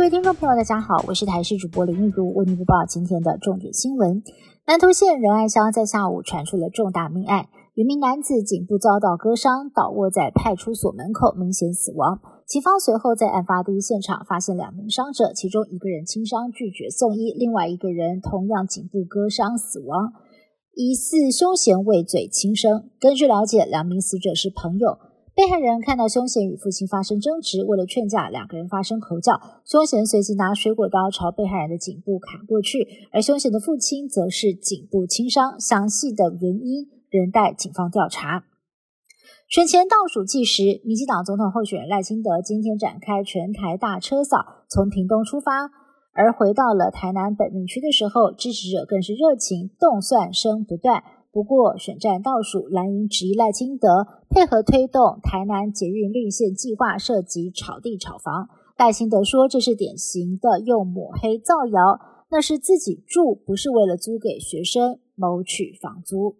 各位听众朋友，大家好，我是台视主播林玉如，为您播报今天的重点新闻。南投县仁爱乡在下午传出了重大命案，有名男子颈部遭到割伤，倒卧在派出所门口，明显死亡。警方随后在案发第一现场发现两名伤者，其中一个人轻伤拒绝送医，另外一个人同样颈部割伤死亡，疑似凶嫌畏罪轻生。根据了解，两名死者是朋友。被害人看到凶嫌与父亲发生争执，为了劝架，两个人发生口角。凶嫌随即拿水果刀朝被害人的颈部砍过去，而凶嫌的父亲则是颈部轻伤。详细的原因仍待警方调查。选前倒数计时，民进党总统候选人赖清德今天展开全台大车扫，从屏东出发，而回到了台南本命区的时候，支持者更是热情，动算声不断。不过，选战倒数，蓝营质疑赖清德配合推动台南捷运绿线计划，涉及炒地炒房。赖清德说，这是典型的用抹黑造谣，那是自己住，不是为了租给学生谋取房租。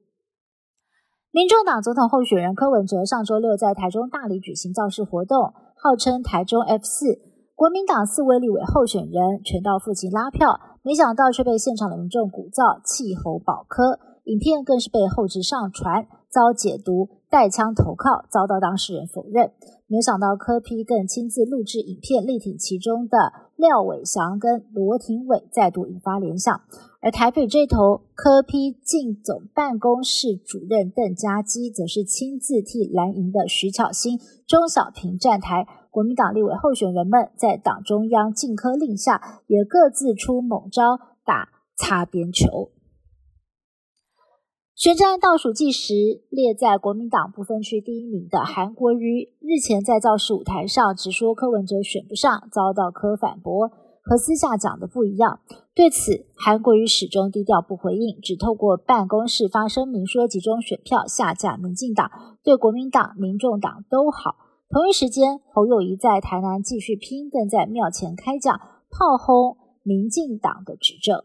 民众党总统候选人柯文哲上周六在台中大理举行造势活动，号称台中 F 四。国民党四位立委候选人全到附近拉票，没想到却被现场的民众鼓噪，气候保科。影片更是被后置上传，遭解读带枪投靠，遭到当事人否认。没有想到柯批更亲自录制影片，力挺其中的廖伟翔跟罗廷伟，再度引发联想。而台北这头，柯批进总办公室主任邓家基，则是亲自替蓝营的徐巧芯、钟小平站台。国民党立委候选人们在党中央禁科令下，也各自出猛招，打擦边球。选战倒数计时，列在国民党不分区第一名的韩国瑜日前在造势舞台上直说柯文哲选不上，遭到柯反驳，和私下讲的不一样。对此，韩国瑜始终低调不回应，只透过办公室发声明说集中选票下架民进党，对国民党、民众党都好。同一时间，侯友谊在台南继续拼，更在庙前开讲炮轰民进党的执政。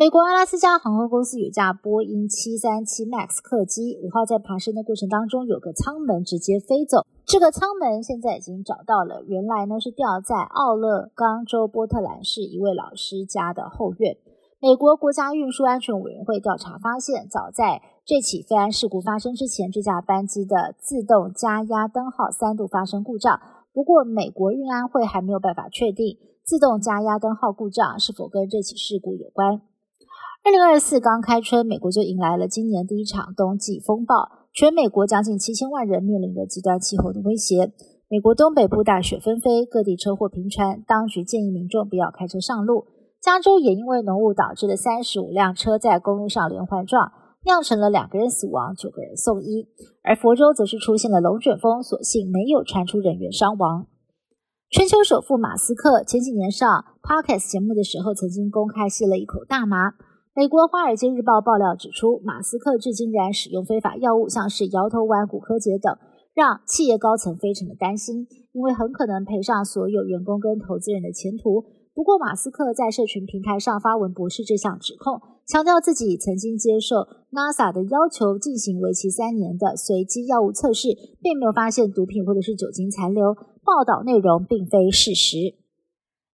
美国阿拉斯加航空公司有架波音七三七 MAX 客机，五号在爬升的过程当中，有个舱门直接飞走。这个舱门现在已经找到了，原来呢是掉在奥勒冈州波特兰市一位老师家的后院。美国国家运输安全委员会调查发现，早在这起飞安事故发生之前，这架班机的自动加压灯号三度发生故障。不过，美国运安会还没有办法确定自动加压灯号故障是否跟这起事故有关。二零二四刚开春，美国就迎来了今年第一场冬季风暴，全美国将近七千万人面临着极端气候的威胁。美国东北部大雪纷飞，各地车祸频传，当局建议民众不要开车上路。加州也因为浓雾导致的三十五辆车在公路上连环撞，酿成了两个人死亡，九个人送医。而佛州则是出现了龙卷风，所幸没有传出人员伤亡。春秋首富马斯克前几年上 Podcast 节目的时候，曾经公开吸了一口大麻。美国《华尔街日报》爆料指出，马斯克至今仍然使用非法药物，像是摇头丸、骨科碱等，让企业高层非常的担心，因为很可能赔上所有员工跟投资人的前途。不过，马斯克在社群平台上发文驳斥这项指控，强调自己曾经接受 NASA 的要求进行为期三年的随机药物测试，并没有发现毒品或者是酒精残留。报道内容并非事实。